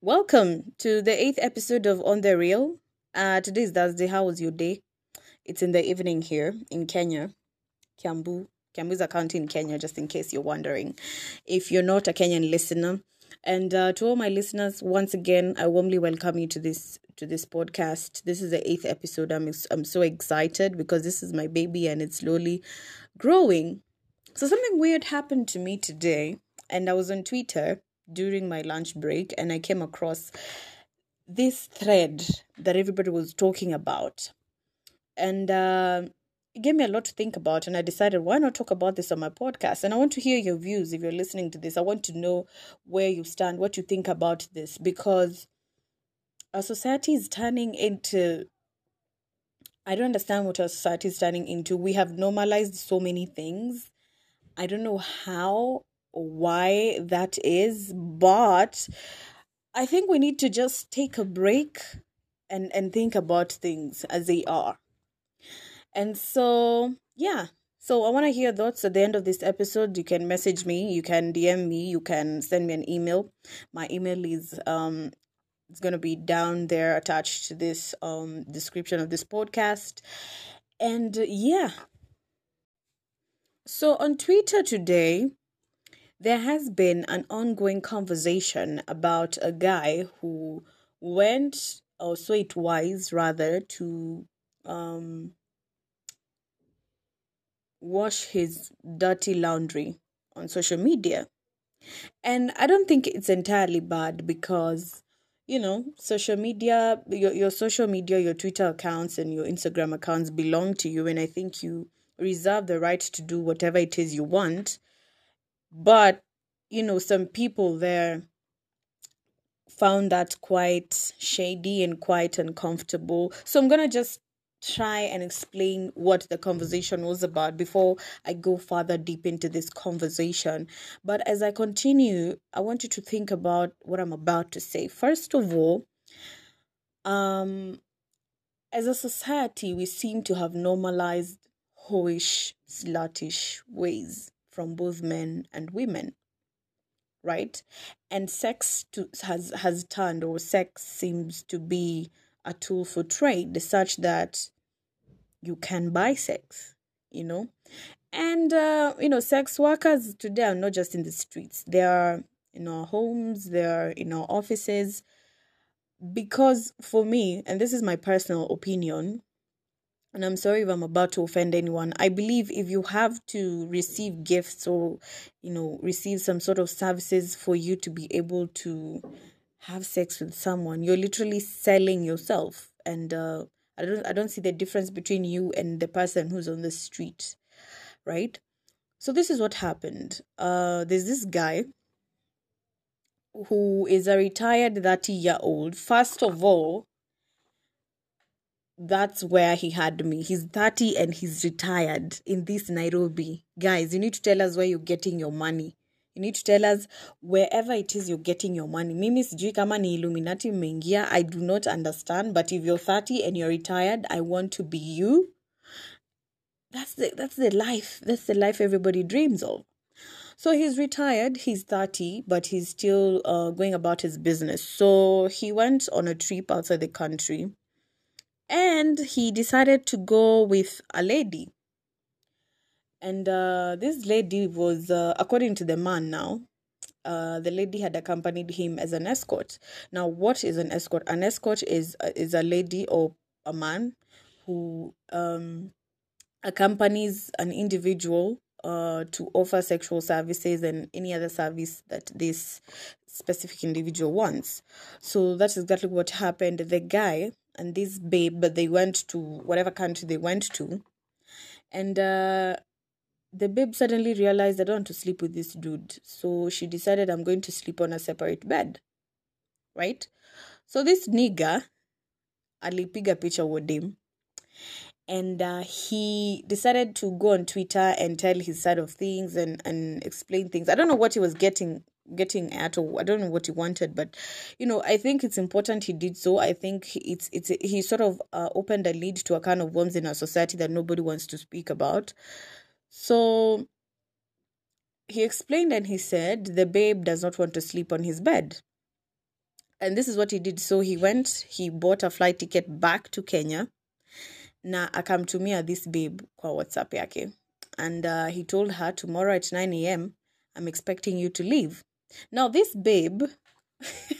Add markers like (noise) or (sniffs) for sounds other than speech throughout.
Welcome to the eighth episode of On the Real. Uh, today is Thursday. How was your day? It's in the evening here in Kenya, Kiambu. Kiambu is a county in Kenya, just in case you're wondering. If you're not a Kenyan listener, and uh, to all my listeners, once again, I warmly welcome you to this to this podcast. This is the eighth episode. I'm I'm so excited because this is my baby and it's slowly growing. So something weird happened to me today, and I was on Twitter during my lunch break, and I came across this thread that everybody was talking about, and uh, it gave me a lot to think about. And I decided, why not talk about this on my podcast? And I want to hear your views if you're listening to this. I want to know where you stand, what you think about this, because our society is turning into I don't understand what our society is turning into. We have normalized so many things. I don't know how or why that is, but I think we need to just take a break and and think about things as they are. And so, yeah. So I want to hear thoughts at the end of this episode. You can message me, you can DM me, you can send me an email. My email is um it's going to be down there attached to this um description of this podcast. And uh, yeah. So on Twitter today, there has been an ongoing conversation about a guy who went, or so it was rather, to um, wash his dirty laundry on social media. And I don't think it's entirely bad because, you know, social media, your, your social media, your Twitter accounts, and your Instagram accounts belong to you. And I think you reserve the right to do whatever it is you want. But, you know, some people there found that quite shady and quite uncomfortable. So I'm going to just try and explain what the conversation was about before I go further deep into this conversation. But as I continue, I want you to think about what I'm about to say. First of all, um, as a society, we seem to have normalized hoish, sluttish ways from both men and women right and sex to, has has turned or sex seems to be a tool for trade such that you can buy sex you know and uh, you know sex workers today are not just in the streets they are in our homes they are in our offices because for me and this is my personal opinion and I'm sorry if I'm about to offend anyone. I believe if you have to receive gifts or, you know, receive some sort of services for you to be able to have sex with someone, you're literally selling yourself. And uh, I don't, I don't see the difference between you and the person who's on the street, right? So this is what happened. Uh, there's this guy who is a retired 30 year old. First of all, that's where he had me. He's 30 and he's retired in this Nairobi. Guys, you need to tell us where you're getting your money. You need to tell us wherever it is you're getting your money. Mimi sijui kama ni Illuminati mmeingia. I do not understand. But if you're 30 and you're retired, I want to be you. That's the that's the life. That's the life everybody dreams of. So he's retired, he's 30, but he's still uh, going about his business. So he went on a trip outside the country and he decided to go with a lady and uh, this lady was uh, according to the man now uh, the lady had accompanied him as an escort now what is an escort an escort is uh, is a lady or a man who um, accompanies an individual uh, to offer sexual services and any other service that this specific individual wants. So that's exactly what happened. The guy and this babe, they went to whatever country they went to, and uh, the babe suddenly realized I don't want to sleep with this dude. So she decided I'm going to sleep on a separate bed, right? So this nigga alipiga picha wodem and uh, he decided to go on Twitter and tell his side of things and, and explain things. I don't know what he was getting getting at or I don't know what he wanted, but you know, I think it's important he did so. I think it's it's he sort of uh, opened a lead to a kind of worms in our society that nobody wants to speak about. So he explained and he said the babe does not want to sleep on his bed. And this is what he did. So he went, he bought a flight ticket back to Kenya. Na akamtumia this babe kwa WhatsApp yake. And uh, he told her tomorrow at 9 a.m. I'm expecting you to leave. Now this babe (laughs)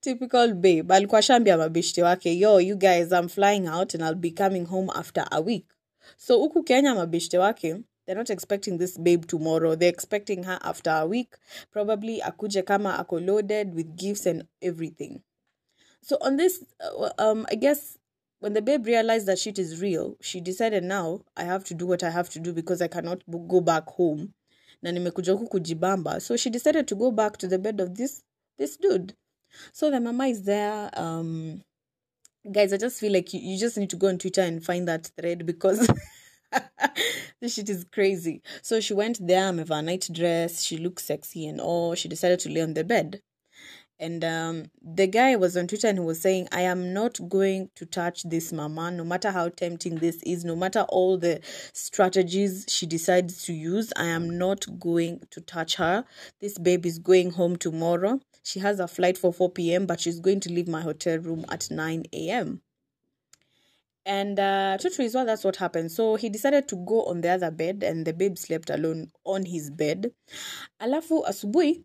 typical babe alikuwa shambia mabishti wake yo you guys i'm flying out and i'll be coming home after a week so huku kenya mabishti wake they're not expecting this babe tomorrow. They're expecting her after a week probably akuje kama ako loaded with gifts and everything. So on this uh, um i guess when the babe realized that shit is real she decided now i have to do what i have to do because i cannot go back home. Na nimekuja huku kujibamba. So she decided to go back to the bed of this this dude. So the mama is there um guys i just feel like you, you just need to go on twitter and find that thread because (laughs) this shit is crazy so she went there ameva a night dress she looked sexy and all she decided to lay on the bed and um, the guy was on Twitter and he was saying, I am not going to touch this mama, no matter how tempting this is, no matter all the strategies she decides to use, I am not going to touch her. This babe is going home tomorrow. She has a flight for 4 p.m., but she's going to leave my hotel room at 9 a.m. And uh, to is well, that's what happened. So he decided to go on the other bed, and the babe slept alone on his bed. Alafu asubui,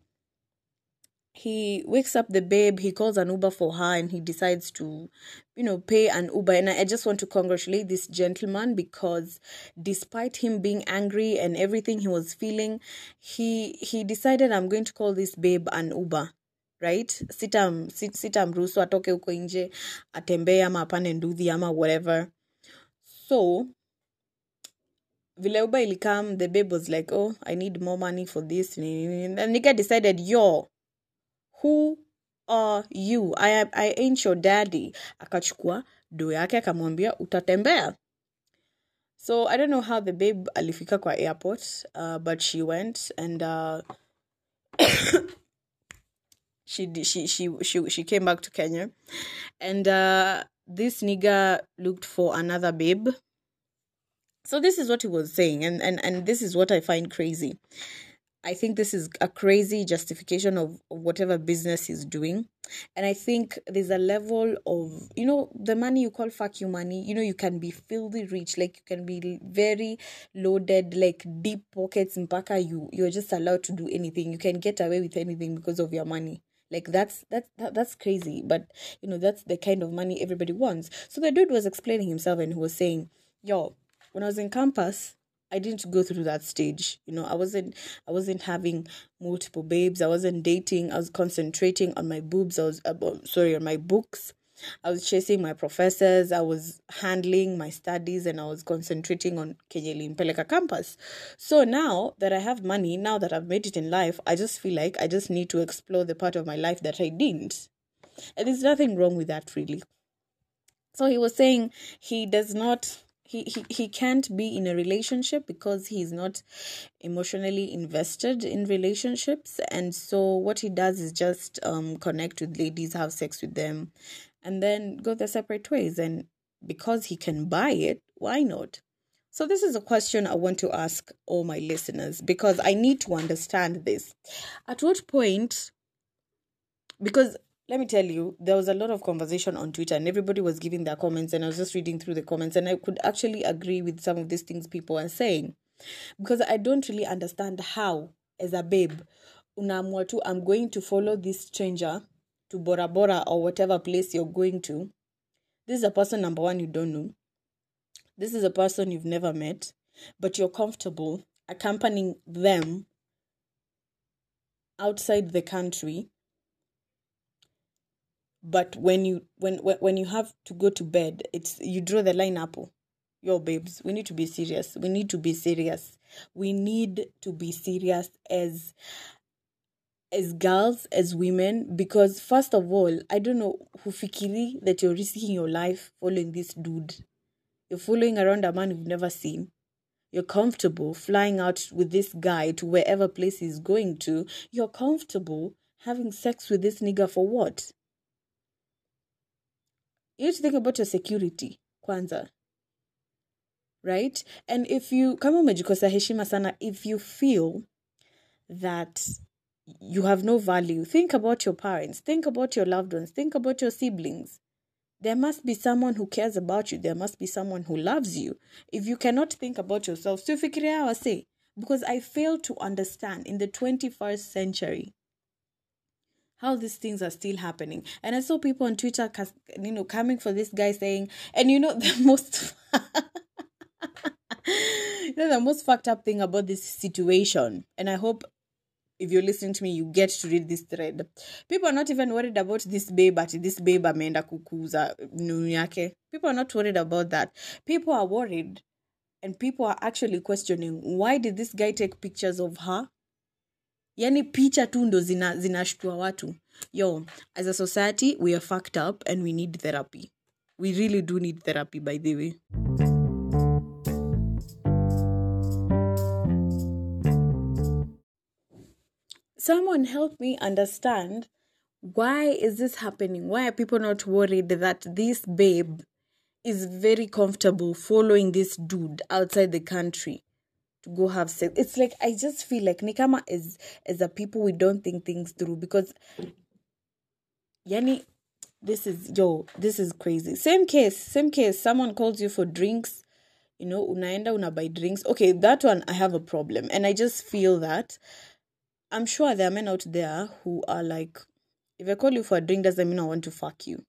he wakes up the babe he calls an uber for her and he decides to you know pay an uber and I just want to congratulate this gentleman because despite him being angry and everything he was feeling he he decided i'm going to call this babe an uber right? Sitamruhusu sit- sita atoke huko nje atembee ama apane nduthi ama whatever. So vile uba ilikam the babe was like oh i need more money for this. Nika decided yo who are you? I, I ain't your daddy. Akachukua do yake akamwambia utatembea. So i don't know how the babe alifika kwa airport uh, but she went and uh, (coughs) she, she she she she came back to kenya and uh, this nigga looked for another babe so this is what he was saying and and and this is what i find crazy I think this is a crazy justification of, of whatever business he's doing. And I think there's a level of, you know, the money you call fuck you money, you know, you can be filthy rich, like you can be very loaded, like deep pockets, mpaka you, you're just allowed to do anything. You can get away with anything because of your money. Like that's that's that, that's crazy, but you know that's the kind of money everybody wants. So the dude was explaining himself and he was saying, "Yo, when I was in campus, I didn't go through that stage. You know, I wasn't I wasn't having multiple babes. I wasn't dating. I was concentrating on my boobs. I was uh, sorry on my books. I was chasing my professors. I was handling my studies, and I was concentrating on Kenyeli Mpeleka campus. So now that I have money, now that I've made it in life, I just feel like I just need to explore the part of my life that I didn't. And there's nothing wrong with that, really. So he was saying he does not he, he he can't be in a relationship because he's not emotionally invested in relationships and so what he does is just um connect with ladies have sex with them and then go their separate ways. And because he can buy it why not? So this is a question i want to ask all my listeners because i need to understand this. At what point because let me tell you, there was a lot of conversation on Twitter and everybody was giving their comments, and I was just reading through the comments, and I could actually agree with some of these things people are saying. Because I don't really understand how, as a babe, unaamua I'm going to follow this stranger to Bora Bora or whatever place you're going to. This is a person, number one, you don't know. This is a person you've never met, but you're comfortable accompanying them outside the country but when you when when you have to go to bed it's you draw the line up oh, yo babes we need to be serious we need to be serious we need to be serious as as girls as women because first of all i don't know who hufikiri that you're risking your life following this dude you're following around a man you've never seen you're comfortable flying out with this guy to wherever place he's going to, you're comfortable having sex with this nigga for what? You need to think about your security, kwanza. Right? And if you, kama umejikosa heshima sana, if you feel that you have no value, think about your parents, think about your loved ones, think about your siblings. There must be someone who cares about you. There must be someone who loves you. If you cannot think about yourself, so fikiria say because I fail to understand in the 21st century how these things are still happening. And I saw people on Twitter, you know, coming for this guy saying, and you know, the (laughs) most. (laughs) you know the most fucked up thing about this situation and i hope if you're listening to me you get to read this thread. People are not even worried about this babe at this babe ameenda kukuza nunu yake. People are not worried about that. People are worried and people are actually questioning why did this guy take pictures of her? Yani picha tu ndo zina zinashtua watu. Yo as a society we are fucked up and we need therapy. We really do need therapy by the way someone help me understand why is this happening? Why are people not worried that this babe is very comfortable following this dude outside the country to go have sex? It's like i just feel like nikama is as a people we don't think things through because yani this is yo this is crazy. Same case same case someone calls you for drinks you know unaenda una buy drinks. Okay that one i have a problem. And i just feel that I'm sure there are men out there who are like, if I call you for a drink, doesn't mean I want to fuck you,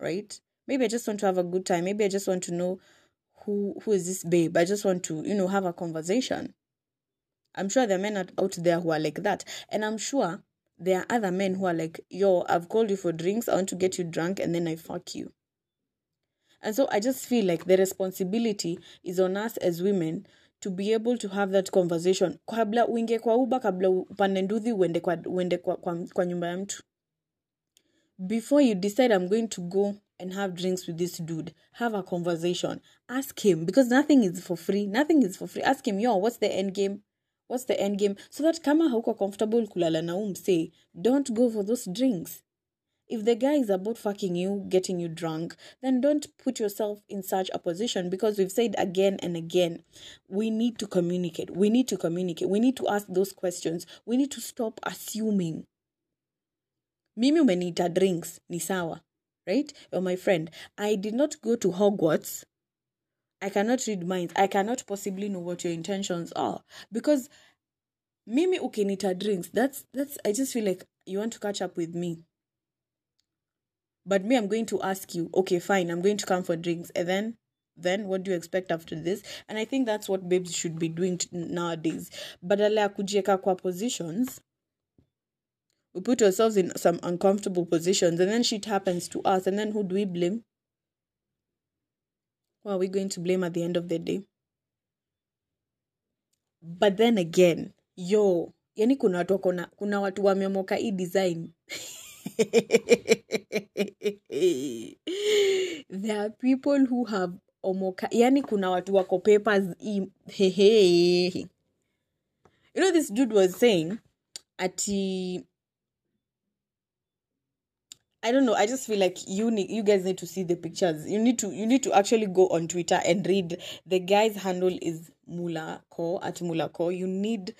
right? Maybe I just want to have a good time. Maybe I just want to know who who is this babe. I just want to, you know, have a conversation. I'm sure there are men out there who are like that, and I'm sure there are other men who are like, yo, I've called you for drinks. I want to get you drunk, and then I fuck you. And so I just feel like the responsibility is on us as women to be able to have that conversation. Kabla uingie kwa uba kabla upande nduthi uende kwa, uende kwa, kwa, kwa nyumba ya mtu. Before you decide i'm going to go and have drinks with this dude have a conversation. Ask him because nothing is for free. Nothing is for free. Ask him yo what's the end game? What's the end game? So that kama hauko comfortable kulala na umse don't go for those drinks if the guy is about fucking you, getting you drunk, then don't put yourself in such a position because we've said again and again, we need to communicate. We need to communicate. We need to ask those questions. We need to stop assuming. Mimi umeniita drinks, ni sawa, right? You're my friend. I did not go to Hogwarts. I cannot read minds. I cannot possibly know what your intentions are because mimi ukinita drinks. That's that's. I just feel like you want to catch up with me but me i'm going to ask you okay fine i'm going to come for drinks and then then what do you expect after this? And i think that's what babes should be doing nowadays. Badala ya kujieka kwa positions we put ourselves in some uncomfortable positions and then shit happens to us and then who do we blame? Who are we going to blame at the end of the day? But then again yo yani kuna watu kuna watu wamemoka hii design (laughs) (laughs) there are people who have omoka yani kuna watu wako papers hehe you know this dude was saying ati I don't know. I just feel like you need, you guys need to see the pictures. You need to you need to actually go on Twitter and read. The guy's handle is Mulako at Mulako. You need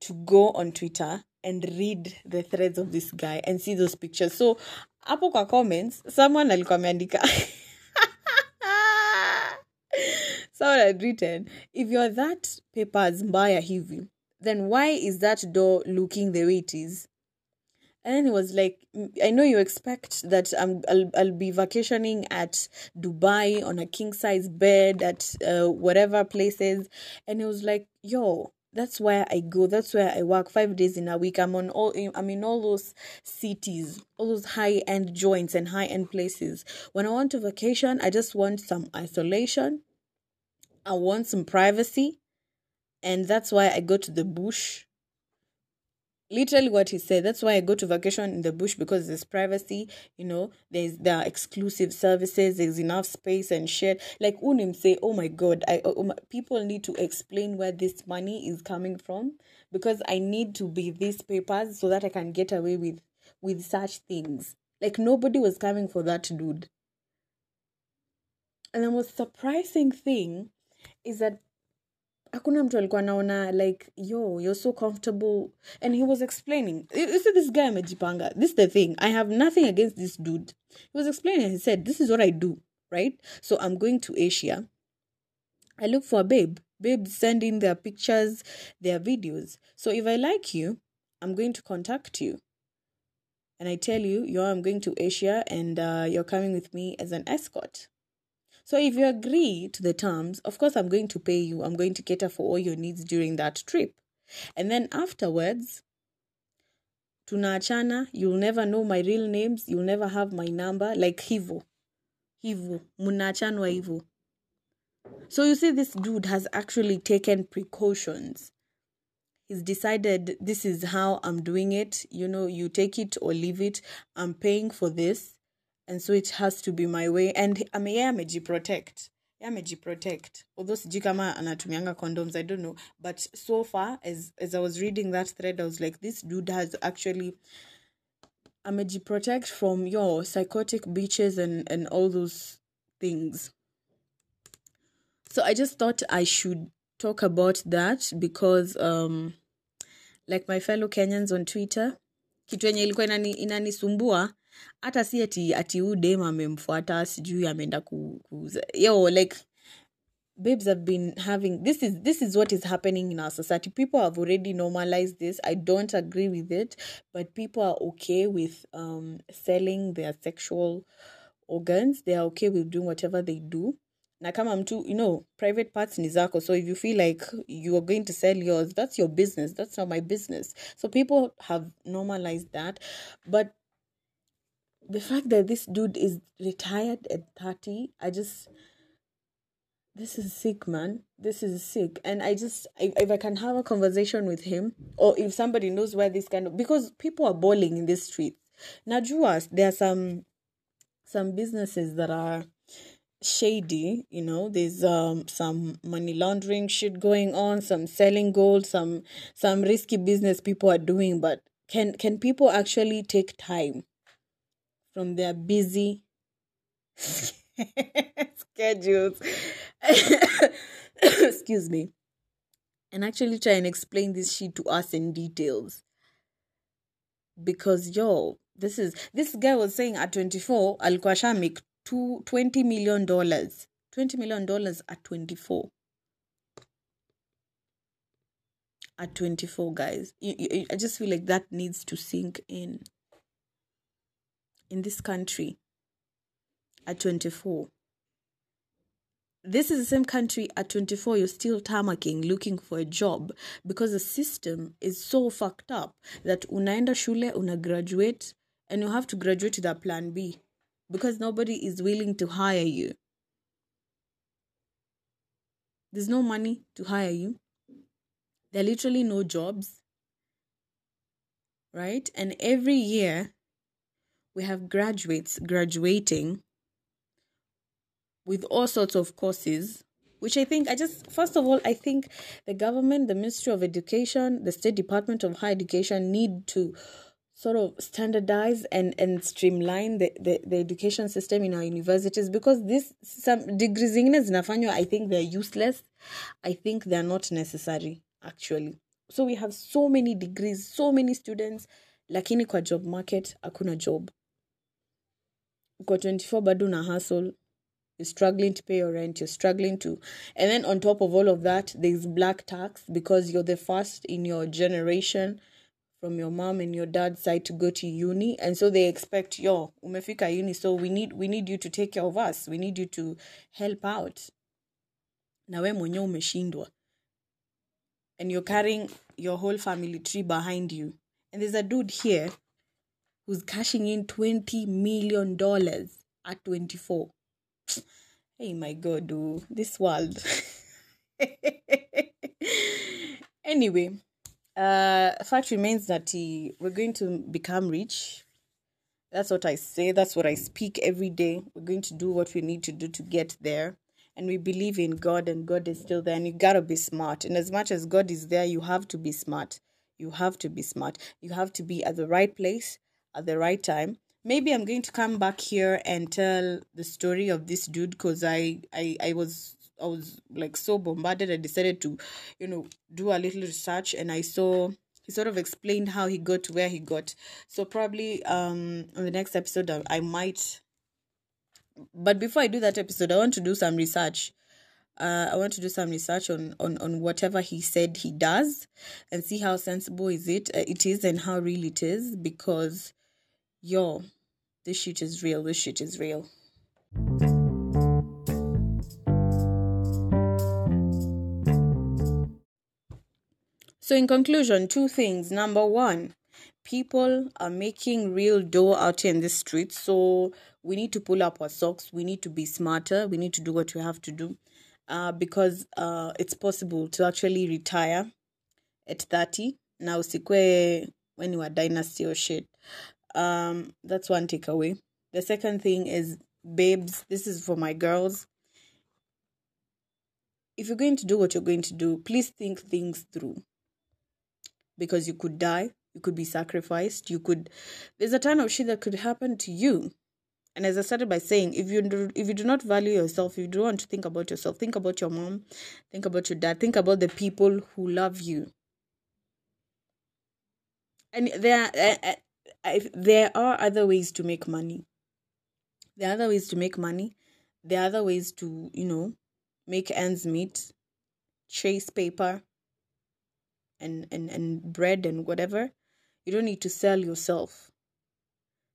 to go on Twitter and read the threads of this guy and see those pictures. So hapo kwa comments someone alikuwa ameandika (laughs) someone had written if you're that papers mbaya hivi then why is that door looking the way it is and then he was like, "Mm, I know you expect that I'm, I'll, I'll be vacationing at Dubai on a king size bed at uh, whatever places. And he was like, yo, that's where I go. That's where I work five days in a week. I'm on all, I'm in all those cities, all those high end joints and high end places. When I want to vacation, I just want some isolation. I want some privacy. And that's why I go to the bush literally what he said. That's why i go to vacation in the bush because there's privacy you know there's there are exclusive services there's enough space and shit. Like unim say oh my god i oh, oh, my, people need to explain where this money is coming from because i need to be these papers so that i can get away with with such things. Like nobody was coming for that dude. And the most surprising thing is that hakuna mtu alikuwa naona like yo you're so comfortable. And he was explaining. You see this guy amejipanga? This is the thing. I have nothing against this dude. He was explaining he said this is what i do right? So i'm going to asia. I look for a babe. Babes send in their pictures their videos. So if i like you i'm going to contact you. And i tell you yo i'm going to asia and uh, you're coming with me as an escort so if you agree to the terms, of course, I'm going to pay you. I'm going to cater for all your needs during that trip. And then afterwards, tunaachana, you'll never know my real names, you'll never have my number, like hivo. Hivo. Munaachanwa hivo. So you see, this dude has actually taken precautions. He's decided this is how I'm doing it. You know, you take it or leave it. I'm paying for this and so it has to be my way. And ame yeye amejiprotect. Amejiprotect. Although sijui kama anatumianga condoms i don't know. But so far as, as i was reading that thread i was like this dude has actually amejiprotect from your psychotic bitches and, and all those things. So i just thought i should talk about that because um like my fellow kenyans on twitter kitu yenye ilikuwa inani, inanisumbua hata si ati ati huu dem amemfuata sijui ameenda ku, ku yo like babes have been having this is this is what is happening in our society. People have already normalized this. I don't agree with it but people are okay with um selling their sexual organs. They are okay with doing whatever they do. Na kama mtu you know private parts ni zako. So if you feel like you are going to sell yours that's your business. That's not my business. So people have normalized that. But the fact that this dude is retired at 30 i just this is sick man. This is sick. And i just if, if i can have a conversation with him or if somebody knows where this kind of because people are bawling in the streets. Najua there are some some businesses that are shady you know there's um some money laundering shit going on some selling gold some some risky business people are doing but can can people actually take time from their busy (laughs) schedules. (coughs) Excuse me. And actually try and explain this shit to us in details. Because yo this is this guy was saying at 24 alikuwa sha make two, 20 million dollars. 20 million dollars at 24 at 24 guys. I just feel like that needs to sink in in this country at 24 this is the same country at 24 you're still tarmacking looking for a job because the system is so fucked up that unaenda shule una graduate and you have to graduate with a plan b because nobody is willing to hire you. There's no money to hire you. There are literally no jobs right? And every year we have graduates graduating with all sorts of courses which i think i just first of all i think the government the ministry of education the state department of higher education need to sort of standardize and and streamline the, the, the education system in our universities because this some degrees zingine zinafanywa i think they're useless. I think they're not necessary actually. So we have so many degrees so many students lakini kwa job market hakuna job uko 24 bado na hustle. You're struggling to pay your rent you're struggling to and then on top of all of that there's black tax because you're the first in your generation from your mom and your dad's side to go to uni and so they expect yo umefika uni so we need we need you to take care of us. We need you to help out. Na we mwenyewe umeshindwa. And you're carrying your whole family tree behind you. And there's a dude here who's cashing in 20 million dollars at 24 (sniffs) hey my god oh, this world (laughs) anyway uh, fact remains that he, we're going to become rich. That's what I say. That's what I speak every day. We're going to do what we need to do to get there. And we believe in God, and God is still there. And you gotta be smart. And as much as God is there, you have to be smart. You have to be smart. You have to be at the right place at the right time. Maybe I'm going to come back here and tell the story of this dude because I, I I was I was like so bombarded. I decided to, you know, do a little research and I saw he sort of explained how he got to where he got. So probably um on the next episode I, I might but before I do that episode, I want to do some research. Uh, I want to do some research on, on, on whatever he said he does and see how sensible is it uh, it is and how real it is because yo, this shit is real. This shit is real. So, in conclusion, two things. Number one, people are making real dough out here in the streets. So, we need to pull up our socks. We need to be smarter. We need to do what we have to do uh, because uh, it's possible to actually retire at 30. Now, sikwe when you are dynasty or shit. Um, that's one takeaway. The second thing is, babes, this is for my girls. If you're going to do what you're going to do, please think things through because you could die, you could be sacrificed, you could. There's a ton of shit that could happen to you. And as I started by saying, if you do, if you do not value yourself, if you don't want to think about yourself, think about your mom, think about your dad, think about the people who love you. And there, there are other ways to make money. There are other ways to make money. There are other ways to, you know, make ends meet, chase paper, and, and, and bread and whatever, you don't need to sell yourself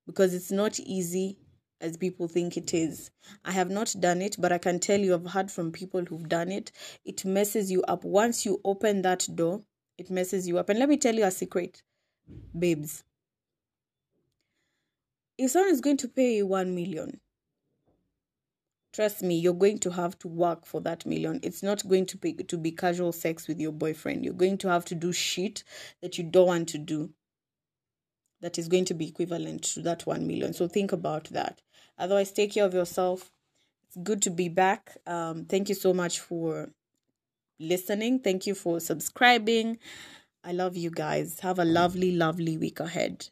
because it's not easy as people think it is. I have not done it, but I can tell you I've heard from people who've done it. It messes you up. Once you open that door, it messes you up. And let me tell you a secret, babes. If someone is going to pay you 1 million, trust me you're going to have to work for that million. It's not going to be to be casual sex with your boyfriend. You're going to have to do shit that you don't want to do. That is going to be equivalent to that 1 million. So think about that. Otherwise take care of yourself. It's good to be back. Um, thank you so much for listening. Thank you for subscribing. I love you guys. Have a lovely lovely week ahead